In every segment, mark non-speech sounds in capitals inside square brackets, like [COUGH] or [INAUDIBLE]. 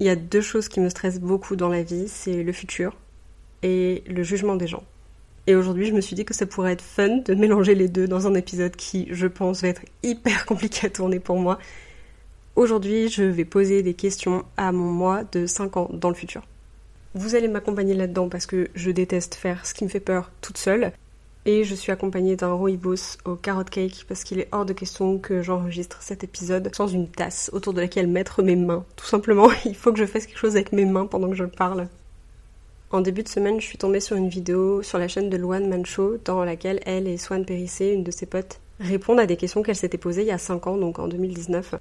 il y a deux choses qui me stressent beaucoup dans la vie, c'est le futur et le jugement des gens. Et aujourd'hui, je me suis dit que ça pourrait être fun de mélanger les deux dans un épisode qui, je pense, va être hyper [LAUGHS] compliqué à tourner pour moi. Aujourd'hui, je vais poser des questions à mon moi de 5 ans dans le futur. Vous allez m'accompagner là-dedans parce que je déteste faire ce qui me fait peur toute seule. Et je suis accompagnée d'un rooibos au carrot cake parce qu'il est hors de question que j'enregistre cet épisode sans une tasse autour de laquelle mettre mes mains. Tout simplement, [LAUGHS] il faut que je fasse quelque chose avec mes mains pendant que je parle. En début de semaine, je suis tombée sur une vidéo sur la chaîne de Luan Mancho dans laquelle elle et Swan Périssé, une de ses potes, répondent à des questions qu'elle s'était posées il y a 5 ans, donc en 2019.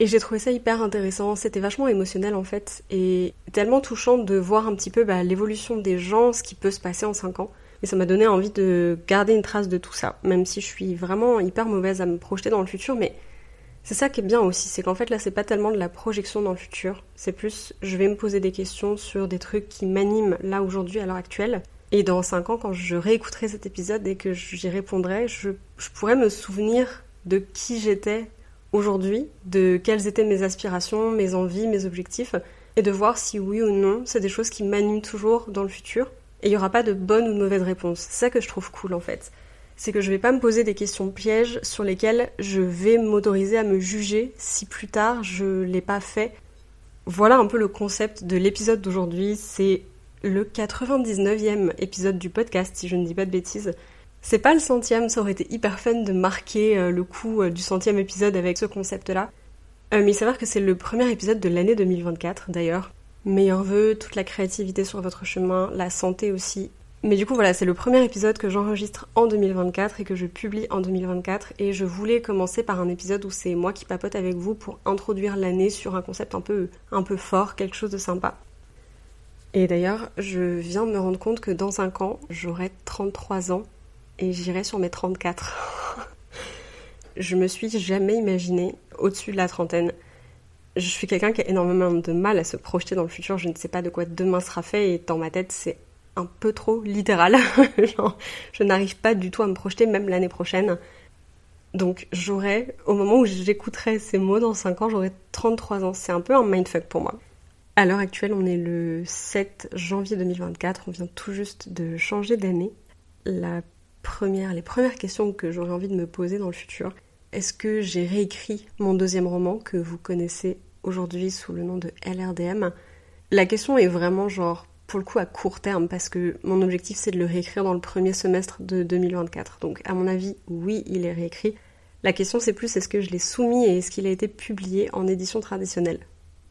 Et j'ai trouvé ça hyper intéressant, c'était vachement émotionnel en fait, et tellement touchant de voir un petit peu bah, l'évolution des gens, ce qui peut se passer en 5 ans. Et ça m'a donné envie de garder une trace de tout ça, même si je suis vraiment hyper mauvaise à me projeter dans le futur, mais c'est ça qui est bien aussi, c'est qu'en fait là c'est pas tellement de la projection dans le futur, c'est plus je vais me poser des questions sur des trucs qui m'animent là aujourd'hui à l'heure actuelle. Et dans 5 ans, quand je réécouterai cet épisode et que j'y répondrai, je, je pourrai me souvenir de qui j'étais aujourd'hui, de quelles étaient mes aspirations, mes envies, mes objectifs, et de voir si oui ou non c'est des choses qui m'animent toujours dans le futur, et il n'y aura pas de bonne ou de mauvaise réponse. C'est ça que je trouve cool en fait. C'est que je vais pas me poser des questions pièges sur lesquelles je vais m'autoriser à me juger si plus tard je l'ai pas fait. Voilà un peu le concept de l'épisode d'aujourd'hui. C'est le 99e épisode du podcast, si je ne dis pas de bêtises. C'est pas le centième, ça aurait été hyper fun de marquer euh, le coup euh, du centième épisode avec ce concept-là. Euh, mais il s'avère que c'est le premier épisode de l'année 2024 d'ailleurs. Meilleurs vœux, toute la créativité sur votre chemin, la santé aussi. Mais du coup voilà, c'est le premier épisode que j'enregistre en 2024 et que je publie en 2024 et je voulais commencer par un épisode où c'est moi qui papote avec vous pour introduire l'année sur un concept un peu un peu fort, quelque chose de sympa. Et d'ailleurs, je viens de me rendre compte que dans 5 ans, j'aurai 33 ans et j'irai sur mes 34. [LAUGHS] je me suis jamais imaginé au-dessus de la trentaine je suis quelqu'un qui a énormément de mal à se projeter dans le futur. Je ne sais pas de quoi demain sera fait et dans ma tête, c'est un peu trop littéral. [LAUGHS] je n'arrive pas du tout à me projeter, même l'année prochaine. Donc j'aurai, au moment où j'écouterai ces mots dans 5 ans, j'aurai 33 ans. C'est un peu un mindfuck pour moi. À l'heure actuelle, on est le 7 janvier 2024. On vient tout juste de changer d'année. La première, les premières questions que j'aurais envie de me poser dans le futur, est-ce que j'ai réécrit mon deuxième roman que vous connaissez aujourd'hui sous le nom de LRDM La question est vraiment genre pour le coup à court terme parce que mon objectif c'est de le réécrire dans le premier semestre de 2024. Donc à mon avis, oui, il est réécrit. La question c'est plus est-ce que je l'ai soumis et est-ce qu'il a été publié en édition traditionnelle?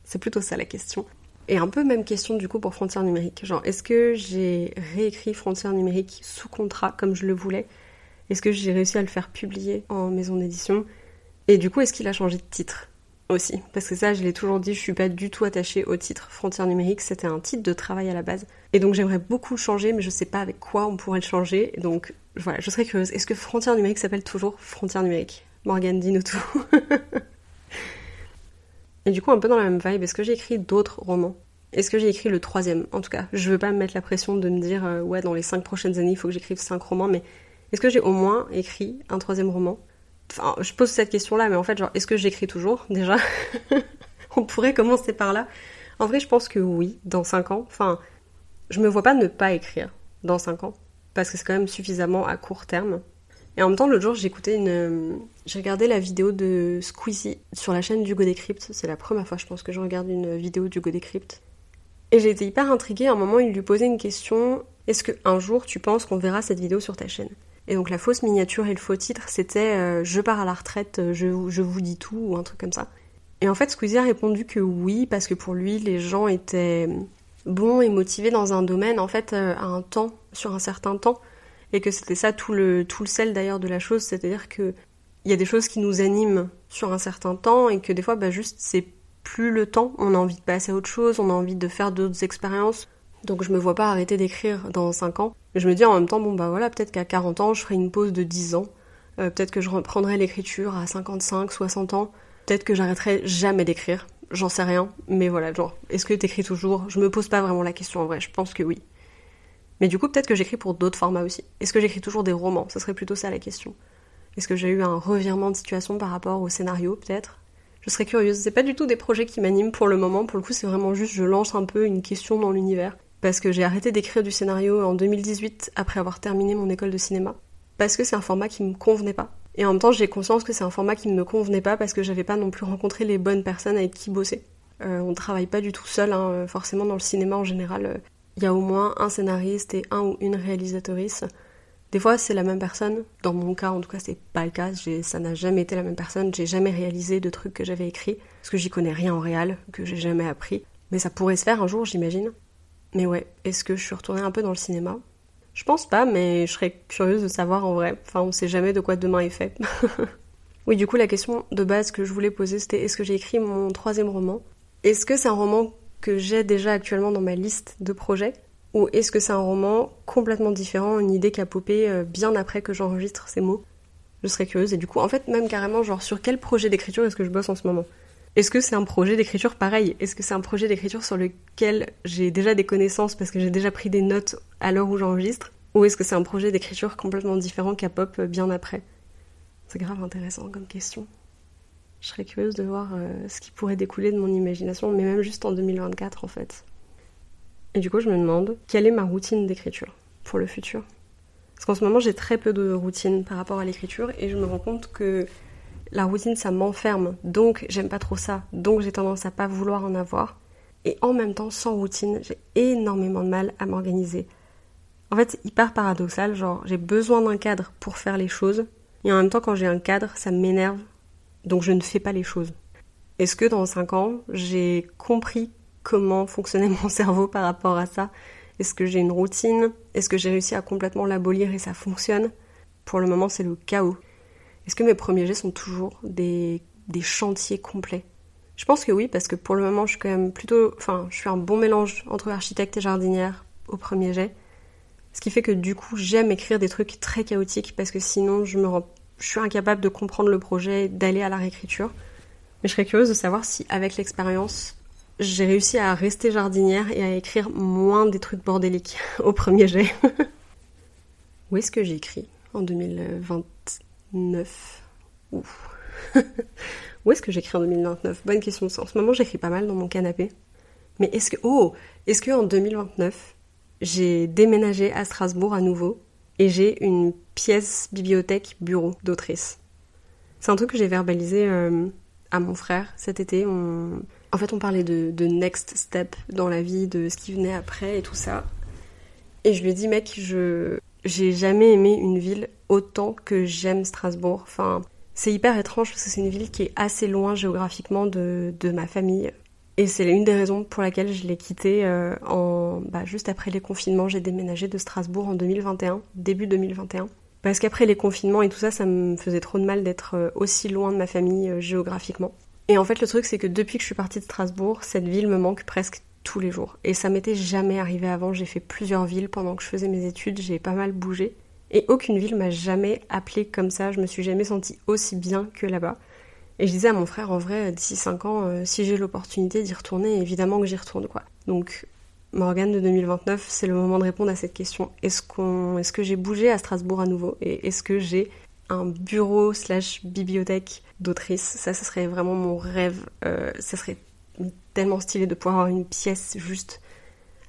C'est plutôt ça la question. Et un peu même question du coup pour Frontières numériques. Genre est-ce que j'ai réécrit Frontières numériques sous contrat comme je le voulais? Est-ce que j'ai réussi à le faire publier en maison d'édition? Et du coup, est-ce qu'il a changé de titre aussi? Parce que ça, je l'ai toujours dit, je suis pas du tout attachée au titre Frontières numériques, c'était un titre de travail à la base. Et donc j'aimerais beaucoup le changer, mais je sais pas avec quoi on pourrait le changer. Donc voilà, je serais curieuse. Est-ce que Frontières numériques s'appelle toujours Frontières numériques? Morgane, dis-nous tout. [LAUGHS] Et du coup, un peu dans la même vibe, est-ce que j'ai écrit d'autres romans? Est-ce que j'ai écrit le troisième? En tout cas, je veux pas me mettre la pression de me dire, euh, ouais, dans les cinq prochaines années, il faut que j'écrive cinq romans, mais est-ce que j'ai au moins écrit un troisième roman? Enfin, je pose cette question-là, mais en fait, genre, est-ce que j'écris toujours déjà? [LAUGHS] On pourrait commencer par là. En vrai, je pense que oui, dans 5 ans. Enfin, je me vois pas ne pas écrire dans 5 ans, parce que c'est quand même suffisamment à court terme. Et en même temps, l'autre jour, écouté une. J'ai regardé la vidéo de Squeezie sur la chaîne du Decrypt. C'est la première fois, je pense, que je regarde une vidéo du Decrypt. Et j'ai été hyper intriguée. À un moment, il lui posait une question Est-ce qu'un jour, tu penses qu'on verra cette vidéo sur ta chaîne? Et donc la fausse miniature et le faux titre, c'était euh, Je pars à la retraite, euh, je, vous dis tout, ou un truc comme ça. Et en fait, Squeezie a répondu que oui, parce que pour lui, les gens étaient bons et motivés dans un domaine, en fait, euh, à un temps, sur un certain temps. Et que c'était ça tout le, tout le sel d'ailleurs de la chose, c'est-à-dire que il y a des choses qui nous animent sur un certain temps et que des fois, bah juste, c'est plus le temps, on a envie de passer à autre chose, on a envie de faire d'autres expériences, Donc je me vois pas arrêter d'écrire dans 5 ans. Je me dis en même temps, bon bah voilà, peut-être qu'à 40 ans, je ferai une pause de 10 ans. Euh, peut-être que je reprendrai l'écriture à 55, 60 ans. Peut-être que j'arrêterai jamais d'écrire. J'en sais rien. Mais voilà, genre, est-ce que t'écris toujours? Je me pose pas vraiment la question en vrai, je pense que oui. Mais du coup, peut-être que j'écris pour d'autres formats aussi. Est-ce que j'écris toujours des romans? Ce serait plutôt ça la question. Est-ce que j'ai eu un revirement de situation par rapport au scénario, peut-être? Je serais curieuse. C'est pas du tout des projets qui m'animent pour le moment. Pour le coup, c'est vraiment juste je lance un peu une question dans l'univers. Parce que j'ai arrêté d'écrire du scénario en 2018 après avoir terminé mon école de cinéma. Parce que c'est un format qui me convenait pas. Et en même temps, j'ai conscience que c'est un format qui ne me convenait pas parce que j'avais pas non plus rencontré les bonnes personnes avec qui bosser. Euh, on travaille pas du tout seul, hein, forcément dans le cinéma en général. Il y a au moins un scénariste et un ou une réalisatrice. Des fois, c'est la même personne. Dans mon cas, en tout cas, c'est pas le cas. Ça n'a jamais été la même personne. J'ai jamais réalisé de trucs que j'avais écrits parce que j'y connais rien en réel, que j'ai jamais appris. Mais ça pourrait se faire un jour, j'imagine. Mais ouais, est-ce que je suis retournée un peu dans le cinéma? Je pense pas, mais je serais curieuse de savoir en vrai. Enfin, on sait jamais de quoi demain est fait. [LAUGHS] oui, du coup, la question de base que je voulais poser, c'était est-ce que j'ai écrit mon troisième roman? Est-ce que c'est un roman que j'ai déjà actuellement dans ma liste de projets? Ou est-ce que c'est un roman complètement différent, une idée qui a popé euh, bien après que j'enregistre ces mots? Je serais curieuse. Et du coup, en fait, même carrément, genre, sur quel projet d'écriture est-ce que je bosse en ce moment? Est-ce que c'est un projet d'écriture pareil? Est-ce que c'est un projet d'écriture sur lequel j'ai déjà des connaissances parce que j'ai déjà pris des notes à l'heure où j'enregistre? Ou est-ce que c'est un projet d'écriture complètement différent qui a pop euh, bien après? C'est grave intéressant comme question. Je serais curieuse de voir euh, ce qui pourrait découler de mon imagination, mais même juste en 2024 en fait. Et du coup, je me demande quelle est ma routine d'écriture pour le futur? Parce qu'en ce moment, j'ai très peu de routine par rapport à l'écriture et je me rends compte que la routine, ça m'enferme. Donc, j'aime pas trop ça. Donc, j'ai tendance à pas vouloir en avoir. Et en même temps, sans routine, j'ai énormément de mal à m'organiser. En fait, hyper paradoxal. Genre, j'ai besoin d'un cadre pour faire les choses. Et en même temps, quand j'ai un cadre, ça m'énerve. Donc, je ne fais pas les choses. Est-ce que dans 5 ans, j'ai compris comment fonctionnait [LAUGHS] mon cerveau par rapport à ça? Est-ce que j'ai une routine? Est-ce que j'ai réussi à complètement l'abolir et ça fonctionne? Pour le moment, c'est le chaos. Est-ce que mes premiers jets sont toujours des, des chantiers complets? Je pense que oui, parce que pour le moment, je suis quand même plutôt. Enfin, je suis un bon mélange entre architecte et jardinière au premier jet. Ce qui fait que du coup, j'aime écrire des trucs très chaotiques parce que sinon, je me je suis incapable de comprendre le projet, d'aller à la réécriture. Mais je serais curieuse de savoir si, avec l'expérience, j'ai réussi à rester jardinière et à écrire moins des trucs bordéliques [LAUGHS] au premier jet. [LAUGHS] Où est-ce que j'écris en 2029 [LAUGHS] Où est-ce que j'écris en 2029 Bonne question. En ce moment, j'écris pas mal dans mon canapé. Mais est-ce que oh, est-ce que en 2029, j'ai déménagé à Strasbourg à nouveau et j'ai une pièce bibliothèque bureau d'autrice? C'est un truc que j'ai verbalisé euh, à mon frère cet été. On en fait, on parlait de, next step dans la vie, de ce qui venait après et tout ça. Et je lui ai dit, mec, je j'ai jamais aimé une ville autant que j'aime Strasbourg. Enfin, c'est hyper étrange parce que c'est une ville qui est assez loin géographiquement de, ma famille. Et c'est l'une des raisons pour laquelle je l'ai quittée euh, en, bah, juste après les confinements. J'ai déménagé de Strasbourg en 2021, début 2021. Parce qu'après les confinements et tout ça, ça me faisait trop de mal d'être euh, aussi loin de ma famille euh, géographiquement. Et en fait, le truc, c'est que depuis que je suis partie de Strasbourg, cette ville me manque presque tous les jours. Et ça m'était jamais arrivé avant. J'ai fait plusieurs villes pendant que je faisais mes études, j'ai pas mal bougé. Et aucune ville m'a jamais appelée comme ça. Je me suis jamais sentie aussi bien que là-bas. Et je disais à mon frère, en vrai, d'ici 5 ans, euh, si j'ai l'opportunité d'y retourner, évidemment que j'y retourne, quoi. Donc, Morgane de 2029, c'est le moment de répondre à cette question. Est-ce qu'on, est-ce que j'ai bougé à Strasbourg à nouveau? Et est-ce que j'ai un bureau slash bibliothèque d'autrice? Ça, ce serait vraiment mon rêve. Euh, ça serait tellement stylé de pouvoir avoir une pièce juste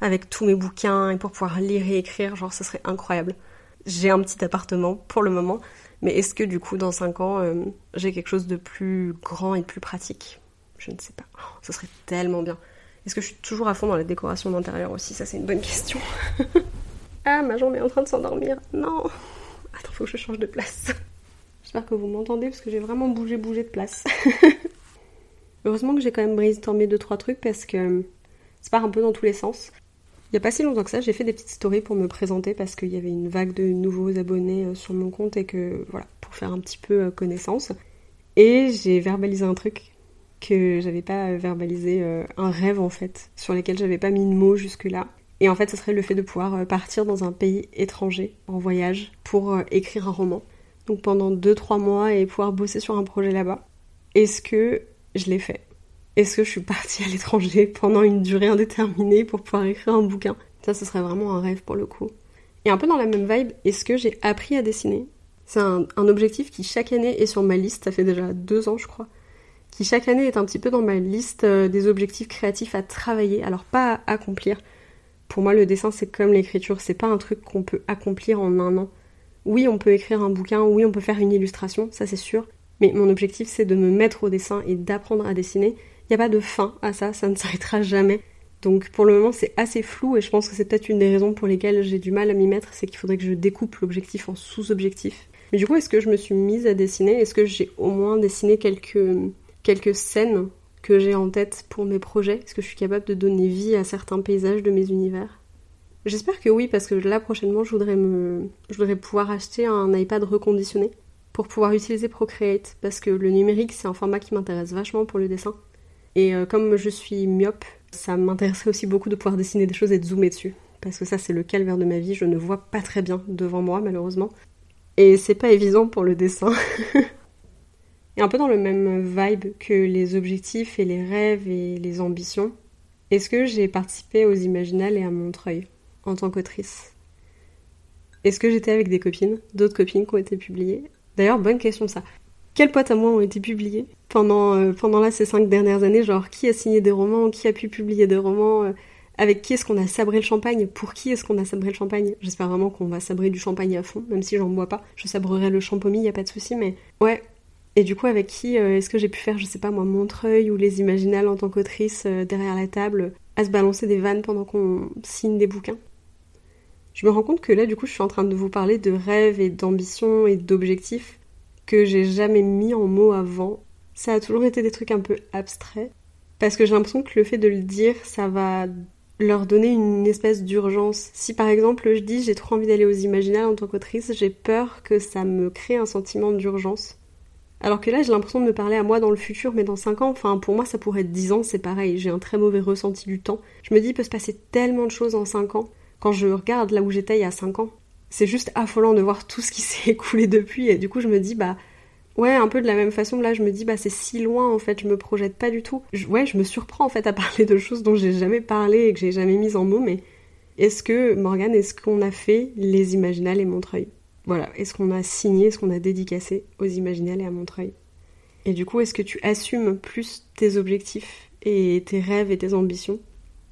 avec tous mes bouquins et pour pouvoir lire et écrire. Genre, ça serait incroyable. J'ai un petit appartement pour le moment, mais est-ce que du coup, dans 5 ans, euh, j'ai quelque chose de plus grand et plus pratique? Je ne sais pas. Oh, ça serait tellement bien. Est-ce que je suis toujours à fond dans la décoration d'intérieur aussi? Ça, c'est une bonne question. [LAUGHS] ah, ma jambe est en train de s'endormir. Non Attends, faut que je change de place. J'espère que vous m'entendez parce que j'ai vraiment bougé, bougé de place. [LAUGHS] Heureusement que j'ai quand même brainstormé deux trois trucs parce que ça part un peu dans tous les sens. Il n'y a pas si longtemps que ça, j'ai fait des petites stories pour me présenter parce qu'il y avait une vague de nouveaux abonnés euh, sur mon compte et que voilà, pour faire un petit peu euh, connaissance. Et j'ai verbalisé un truc que j'avais pas verbalisé, euh, un rêve en fait, sur lequel j'avais pas mis de mots jusque-là. Et en fait, ce serait le fait de pouvoir partir dans un pays étranger, en voyage, pour écrire un roman. Donc pendant 2-3 mois et pouvoir bosser sur un projet là-bas. Est-ce que je l'ai fait? Est-ce que je suis partie à l'étranger pendant une durée indéterminée pour pouvoir écrire un bouquin? Ça, ce serait vraiment un rêve pour le coup. Et un peu dans la même vibe, est-ce que j'ai appris à dessiner? C'est un, objectif qui chaque année est sur ma liste, ça fait déjà deux ans je crois. Qui chaque année est un petit peu dans ma liste euh, des objectifs créatifs à travailler, alors pas à accomplir. Pour moi, le dessin, c'est comme l'écriture, c'est pas un truc qu'on peut accomplir en un an. Oui, on peut écrire un bouquin, oui, on peut faire une illustration, ça c'est sûr, mais mon objectif, c'est de me mettre au dessin et d'apprendre à dessiner. Il n'y a pas de fin à ça, ça ne [LAUGHS] s'arrêtera jamais. Donc pour le moment, c'est assez flou et je pense que c'est peut-être une des raisons pour lesquelles j'ai du mal à m'y mettre, c'est qu'il faudrait que je découpe l'objectif en sous-objectifs. Mais du coup, est-ce que je me suis mise à dessiner? Est-ce que j'ai au moins dessiné quelques scènes que j'ai en tête pour mes projets? Est-ce que je suis capable de donner vie à certains paysages de mes univers? J'espère que oui, parce que là prochainement, je voudrais, me... je voudrais pouvoir acheter un iPad reconditionné pour pouvoir utiliser Procreate, parce que le numérique, c'est un format qui m'intéresse vachement pour le dessin. Et euh, comme je suis myope, ça m'intéresserait aussi beaucoup de pouvoir dessiner des choses et de zoomer dessus. Parce que ça, c'est le calvaire de ma vie, je ne vois pas très bien devant moi, malheureusement. Et c'est pas évident pour le dessin. [LAUGHS] Et un peu dans le même vibe que les objectifs et les rêves et les ambitions, est-ce que j'ai participé aux Imaginales et à Montreuil en tant qu'autrice? Est-ce que j'étais avec des copines, d'autres copines qui ont été publiées? D'ailleurs, bonne question ça. Quels potes à moi ont été publiés pendant, euh, pendant là ces cinq dernières années? Genre, qui a signé des romans? Qui a pu publier des romans? Euh, Avec qui est-ce qu'on a sabré le champagne? Pour qui est-ce qu'on a sabré le champagne? J'espère vraiment qu'on va sabrer du champagne à fond, même si j'en bois pas. Je sabrerai le champomis, y a pas de souci, mais ouais, et du coup, avec qui euh, est-ce que j'ai pu faire, je sais pas moi, Montreuil ou les Imaginales en tant qu'autrice derrière la table, à se balancer des vannes pendant qu'on signe des bouquins? Je me rends compte que là, du coup, je suis en train de vous parler de rêves et d'ambitions et d'objectifs que j'ai jamais mis en mots avant. Ça a toujours été des trucs un peu abstraits. Parce que j'ai l'impression que le fait de le dire, ça va leur donner une espèce d'urgence. Si par exemple je dis j'ai trop envie d'aller aux Imaginales en tant qu'autrice, j'ai peur que ça me crée un sentiment d'urgence. Alors que là, j'ai l'impression de me parler à moi dans le futur, mais dans 5 ans, enfin, pour moi, ça pourrait être 10 ans, c'est pareil. J'ai un très mauvais ressenti du temps. Je me dis, il peut se passer tellement de choses en 5 ans. Quand je regarde là où j'étais il y a 5 ans, c'est juste affolant de voir tout ce qui [LAUGHS] s'est écoulé depuis. Et du coup, je me dis, bah, ouais, un peu de la même façon, là, je me dis, bah, c'est si loin, en fait, je me projette pas du tout. ouais, je me surprends, en fait, à [LAUGHS] parler de choses dont j'ai jamais parlé et que j'ai jamais mises en mots, mais est-ce que, Morgane, est-ce qu'on a fait les Imaginales et Montreuil? Voilà, est-ce qu'on a signé, est-ce qu'on a dédicacé aux Imaginales et à Montreuil? Et du coup, est-ce que tu assumes plus tes objectifs et tes rêves et tes ambitions?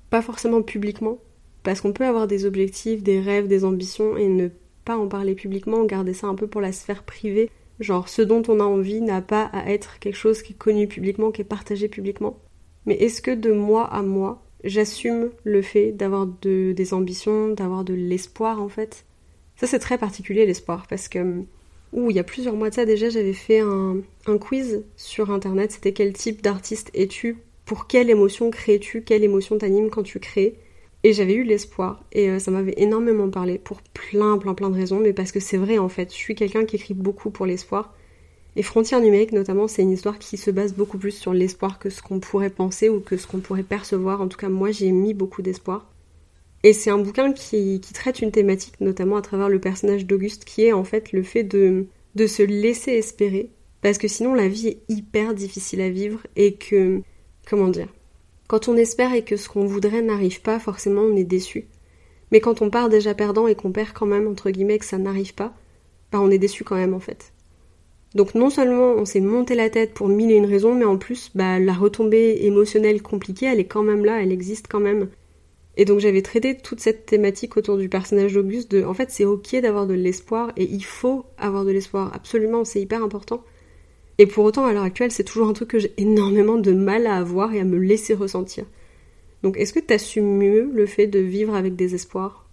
Pas forcément publiquement, parce qu'on peut avoir des objectifs, des rêves, des ambitions et ne pas en parler publiquement, garder ça un peu pour la sphère privée. Genre, ce dont on a envie n'a pas à être quelque chose qui est connu publiquement, qui est partagé publiquement. Mais est-ce que de moi à moi, j'assume le fait d'avoir de, des ambitions, d'avoir de l'espoir en fait? Ça, c'est très particulier l'espoir parce que. Ouh, il y a plusieurs mois de ça déjà, j'avais fait un, quiz sur internet. C'était quel type d'artiste es-tu? Pour quelle émotion crées-tu? Quelle émotion t'anime quand tu crées? Et j'avais eu l'espoir. Et euh, ça m'avait énormément parlé pour plein, plein, plein de raisons. Mais parce que c'est vrai en fait. Je suis quelqu'un qui écrit beaucoup pour l'espoir. Et Frontières numériques, notamment, c'est une histoire qui se base beaucoup plus sur l'espoir que ce qu'on pourrait penser ou que ce qu'on pourrait percevoir. En tout cas, moi, j'ai mis beaucoup d'espoir. Et c'est un bouquin qui, traite une thématique, notamment à travers le personnage d'Auguste, qui est en fait le fait de, de se laisser espérer. Parce que sinon, la vie est hyper difficile à vivre et que. Comment dire Quand on espère et que ce qu'on voudrait n'arrive pas, forcément, on est déçu. Mais quand on part déjà perdant et qu'on perd quand même, entre guillemets, que ça n'arrive pas, bah on est déçu quand même, en fait. Donc non seulement on s'est monté la tête pour mille et une raisons, mais en plus, bah, la retombée émotionnelle compliquée, elle est quand même là, elle existe quand même. Et donc j'avais traité toute cette thématique autour du personnage d'Auguste de en fait c'est ok d'avoir de l'espoir et il faut avoir de l'espoir, absolument, c'est hyper important. Et pour autant à l'heure actuelle c'est toujours un truc que j'ai énormément de mal à avoir et à me laisser ressentir. Donc est-ce que tu assumes mieux le fait de vivre avec des espoirs?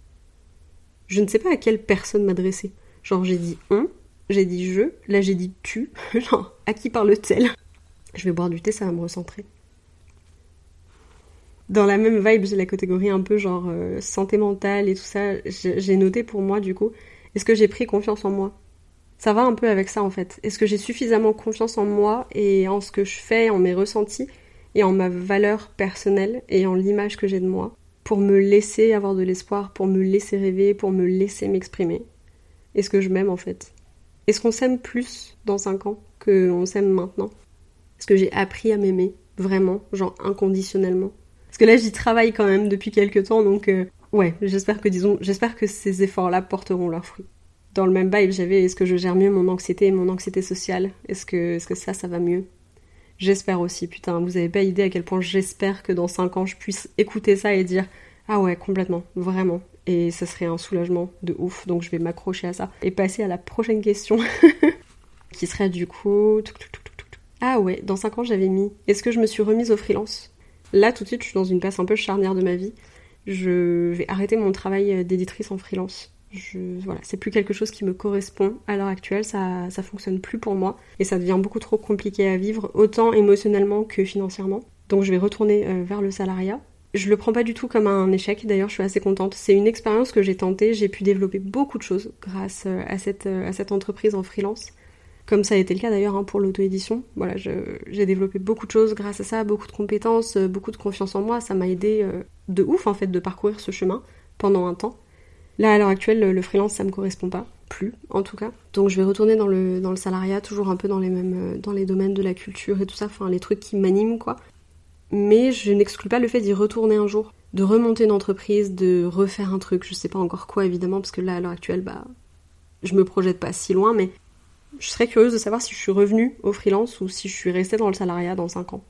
Je ne sais pas à quelle personne m'adresser. Genre j'ai dit on, j'ai dit je, là j'ai dit tu, [LAUGHS] genre à qui parle-t-elle? Je vais boire du thé, ça va me recentrer. Dans la même vibe, j'ai la catégorie un peu genre euh, santé mentale et tout ça. J'ai noté pour moi du coup, est-ce que j'ai pris confiance en moi? Ça va un peu avec ça en fait. Est-ce que j'ai suffisamment confiance en moi et en ce que je fais, en mes ressentis et en ma valeur personnelle et en l'image que j'ai de moi pour me laisser avoir de l'espoir, pour me laisser rêver, pour me laisser m'exprimer? Est-ce que je m'aime en fait? Est-ce qu'on s'aime plus dans 5 ans qu'on s'aime maintenant? Est-ce que j'ai appris à m'aimer vraiment, genre inconditionnellement? Parce que là j'y travaille quand même depuis quelques temps donc euh, ouais, j'espère que disons, j'espère que ces efforts-là porteront leurs fruits. Dans le même vibe, j'avais est-ce que je gère mieux mon anxiété et mon anxiété sociale? Est-ce que, est-ce que ça, ça va mieux? J'espère aussi, putain, vous avez pas idée à quel point j'espère que dans 5 ans je puisse écouter ça et dire Ah ouais, complètement, vraiment. Et ça serait un soulagement de ouf, donc je vais m'accrocher à ça. Et passer à la prochaine question, [LAUGHS] qui serait du coup. Ah ouais, dans 5 ans j'avais mis Est-ce que je me suis remise au freelance? Là tout de suite je suis dans une place un peu charnière de ma vie. Je vais arrêter mon travail d'éditrice en freelance voilà, c'est plus quelque chose qui me correspond à l'heure actuelle, ça, ça fonctionne plus pour moi et ça devient beaucoup trop compliqué à vivre, autant émotionnellement que financièrement. Donc je vais retourner euh, vers le salariat. Je le prends pas du tout comme un échec, d'ailleurs je suis assez contente. C'est une expérience que j'ai tentée, j'ai pu développer beaucoup de choses grâce euh, à cette, euh, à cette entreprise en freelance. Comme ça a été le cas d'ailleurs hein, pour l'auto-édition. Voilà, j'ai développé beaucoup de choses grâce à ça, beaucoup de compétences, beaucoup de confiance en moi. Ça m'a aidé de ouf en fait de parcourir ce chemin pendant un temps. Là, à l'heure actuelle, le freelance, ça me correspond pas, plus en tout cas. Donc je vais retourner dans le, dans le salariat, toujours un peu dans les mêmes euh, dans les domaines de la culture et tout ça, enfin les trucs qui m'animent quoi. Mais je n'exclus pas le fait d'y retourner un jour, de remonter une entreprise, de refaire un truc, je sais pas encore quoi évidemment, parce que là à l'heure actuelle, bah je me projette pas si loin, mais je serais curieuse de savoir si je suis revenue au freelance ou si je suis restée dans le salariat dans 5 ans.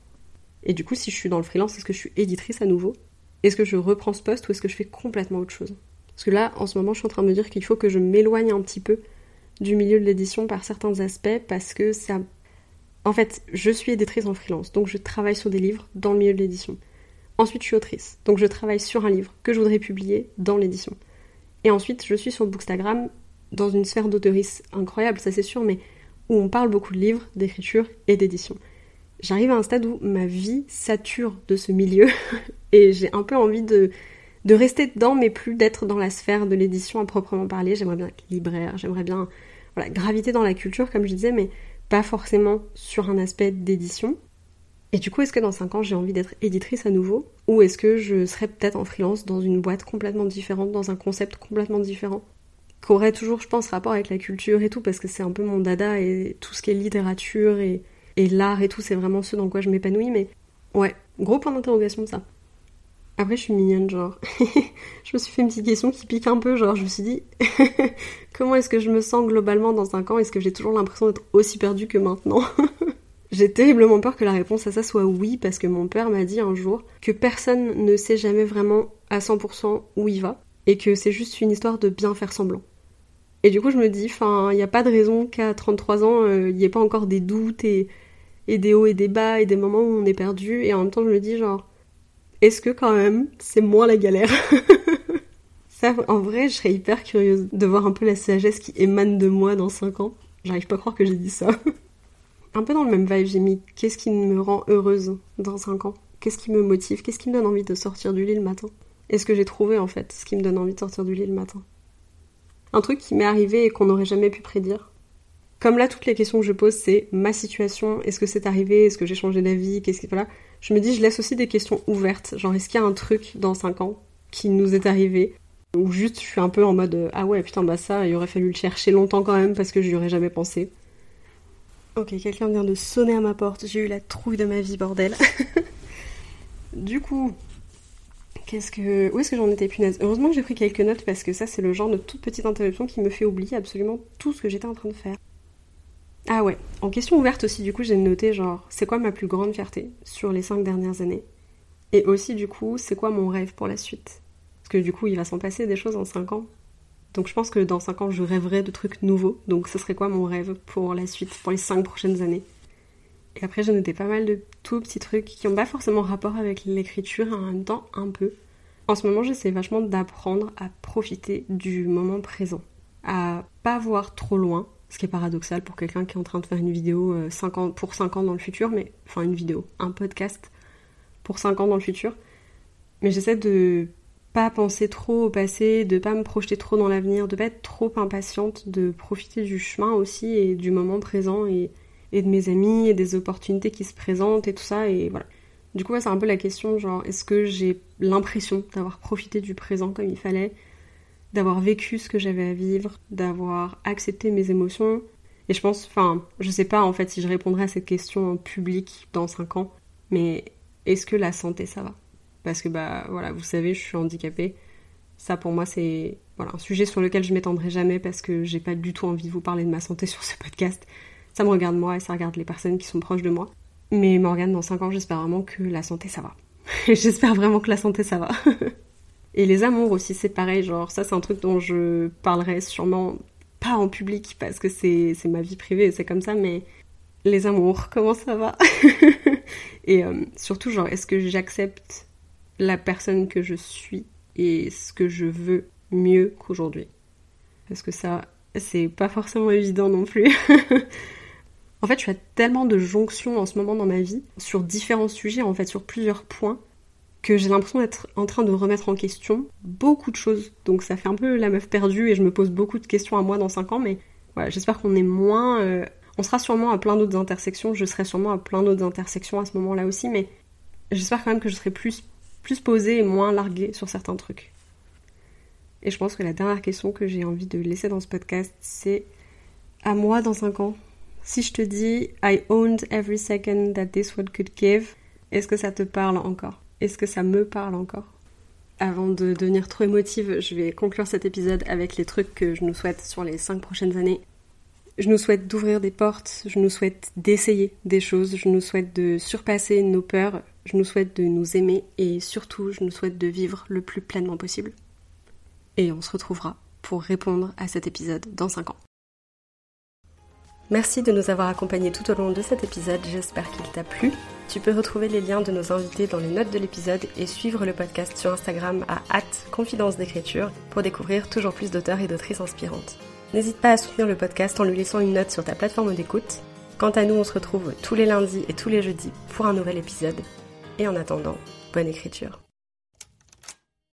Et du coup, si je suis dans le freelance, est-ce que je suis éditrice à nouveau? Est-ce que je reprends ce poste ou est-ce que je fais complètement autre chose? Parce que là, en ce moment, je suis en train de me dire qu'il faut que je m'éloigne un petit peu du milieu de l'édition par certains aspects parce que ça. En fait, je suis éditrice en freelance, donc je travaille sur des livres dans le milieu de l'édition. Ensuite, je suis autrice, donc je travaille sur un livre que je voudrais publier dans l'édition. Et ensuite, je suis sur Bookstagram dans une sphère d'auteurice incroyable, ça c'est sûr, mais où on parle beaucoup de livres, d'écriture et d'édition. J'arrive à un stade où ma vie sature de ce milieu [LAUGHS] et j'ai un peu envie de de rester dedans, mais plus d'être dans la sphère de l'édition à proprement parler. J'aimerais bien être libraire, j'aimerais bien voilà, graviter dans la culture, comme je disais, mais pas forcément sur un aspect d'édition. Et du coup, est-ce que dans 5 ans, j'ai envie d'être éditrice à nouveau? Ou est-ce que je serais peut-être en freelance dans une boîte complètement différente, dans un concept complètement différent? Qu'aurait toujours, je pense, rapport avec la culture et tout, parce que c'est un peu mon dada et tout ce qui est littérature et, et l'art et tout, c'est vraiment ce dans quoi je m'épanouis, mais ouais, gros point d'interrogation ça. Après, je suis mignonne, genre. [LAUGHS] je me suis fait une petite question qui pique un peu, genre, je me suis dit, [LAUGHS] comment est-ce que je me sens globalement dans 5 ans? Est-ce que j'ai toujours l'impression d'être aussi perdue que maintenant? [LAUGHS] J'ai terriblement peur que la réponse à ça soit oui, parce que mon père m'a dit un jour que personne ne sait jamais vraiment à 100% où il va, et que c'est juste une histoire de bien faire semblant. Et du coup, je me dis, enfin, il n'y a pas de raison qu'à 33 ans, euh, il n'y ait pas encore des doutes et, et des hauts et des bas et des moments où on est perdu, et en même temps, je me dis, genre, est-ce que quand même c'est moins la galère [LAUGHS] en vrai, je serais hyper curieuse de voir un peu la sagesse qui émane de moi dans 5 ans. J'arrive pas à croire que j'ai dit ça. [LAUGHS] un peu dans le même vibe, j'ai mis qu'est-ce qui me rend heureuse dans 5 ans? Qu'est-ce qui me motive? Qu'est-ce qui me donne envie de sortir du lit le matin? Est-ce que j'ai trouvé en fait ce qui me donne envie de sortir du lit le matin? Un truc qui m'est arrivé et qu'on n'aurait jamais pu prédire. Comme là, toutes les questions que je pose, c'est ma situation, est-ce que c'est arrivé, est-ce que j'ai changé d'avis, qu'est-ce qui... Voilà je me dis, je laisse aussi des questions ouvertes. Genre, est-ce qu'il y a un truc dans 5 ans qui nous est arrivé Ou juste, je suis un peu en mode, euh, ah ouais, putain, bah ça, il aurait fallu le chercher longtemps quand même parce que j'y aurais jamais pensé. Ok, quelqu'un vient de sonner à ma porte. J'ai eu la trouille de ma vie, bordel. [LAUGHS] du coup, qu'est-ce que. Où est-ce que j'en étais punaise? Heureusement que j'ai pris quelques notes parce que ça, c'est le genre de toute petite interruption qui me fait oublier absolument tout ce que j'étais en train de faire. Ah ouais, en question ouverte aussi, du coup, j'ai noté genre, c'est quoi ma plus grande fierté sur les cinq dernières années? Et aussi, du coup, c'est quoi mon rêve pour la suite? Parce que du coup, il va s'en passer des choses en cinq ans. Donc je pense que dans cinq ans, je rêverai de trucs nouveaux. Donc ce serait quoi mon rêve pour la suite, pour les cinq prochaines années? Et après, j'ai noté pas mal de tout petits trucs qui n'ont pas forcément rapport avec l'écriture, et en même temps un peu. En ce moment, j'essaie vachement d'apprendre à profiter du moment présent, à pas voir trop loin, ce qui est paradoxal pour quelqu'un qui est en train de faire une vidéo euh, pour 5 ans dans le futur, mais enfin une vidéo, un podcast pour 5 ans dans le futur. Mais j'essaie de pas penser trop au passé, de pas me projeter trop dans l'avenir, de pas être trop impatiente, de profiter du chemin aussi et du moment présent et, de mes amis et des opportunités qui se présentent et tout ça. Et voilà. Du coup, c'est un peu la question, genre, est-ce que j'ai l'impression d'avoir profité du présent comme il fallait, d'avoir vécu ce que j'avais à vivre, d'avoir accepté mes émotions Et je pense, enfin, je sais pas en fait si je répondrai à cette question en public dans 5 ans, mais est-ce que la santé ça va? Parce que bah voilà, vous savez, je suis handicapée. Ça pour moi c'est voilà, un sujet sur lequel je m'étendrai jamais parce que j'ai pas du tout envie de vous parler de ma santé [LAUGHS] sur ce podcast. Ça me regarde moi et ça regarde les personnes qui sont proches de moi. Mais Morgane, dans 5 ans, j'espère vraiment que la santé ça va. [LAUGHS] j'espère vraiment que la santé ça va. [LAUGHS] et les amours aussi, c'est pareil, genre ça c'est un truc dont je parlerai sûrement pas en public parce que c'est ma vie privée, c'est comme ça, mais les amours, [LAUGHS] comment ça va? [LAUGHS] Et euh, surtout, genre, est-ce que j'accepte la personne que je suis et ce que je veux mieux qu'aujourd'hui? Parce que ça, c'est pas forcément évident non plus. [LAUGHS] en fait, je fais tellement de jonctions en ce moment dans ma vie, sur différents sujets, en fait, sur plusieurs points, que j'ai l'impression d'être en train de remettre en question beaucoup de choses. Donc ça fait un peu la meuf perdue et je me pose beaucoup de questions à moi dans 5 ans, mais voilà, j'espère qu'on est moins euh, on sera sûrement à plein d'autres intersections, je serai sûrement à plein d'autres intersections à ce moment-là aussi, mais j'espère quand même que je serai plus, plus posée et moins larguée sur certains trucs. Et je pense que la dernière question que j'ai envie de laisser dans ce podcast, c'est à moi dans 5 ans. Si je te dis I owned every second that this world could give, est-ce que ça te parle encore? Est-ce que ça me parle encore? Avant de devenir trop émotive, je vais conclure cet épisode avec les trucs que je nous souhaite sur les 5 prochaines années. Je nous souhaite d'ouvrir des portes, je nous souhaite d'essayer des choses, je nous souhaite de surpasser nos peurs, je nous souhaite de nous aimer et surtout je nous souhaite de vivre le plus pleinement possible. Et on se retrouvera pour répondre à cet épisode dans 5 ans. Merci de nous avoir accompagnés tout au long de cet épisode, j'espère qu'il t'a plu. Tu peux retrouver les liens de nos invités dans les notes de l'épisode et suivre le podcast sur Instagram à confidence d'écriture pour découvrir toujours plus d'auteurs et d'autrices inspirantes. N'hésite pas à soutenir le podcast en lui laissant une note sur ta plateforme d'écoute. Quant à nous, on se retrouve tous les lundis et tous les jeudis pour un nouvel épisode. Et en attendant, bonne écriture.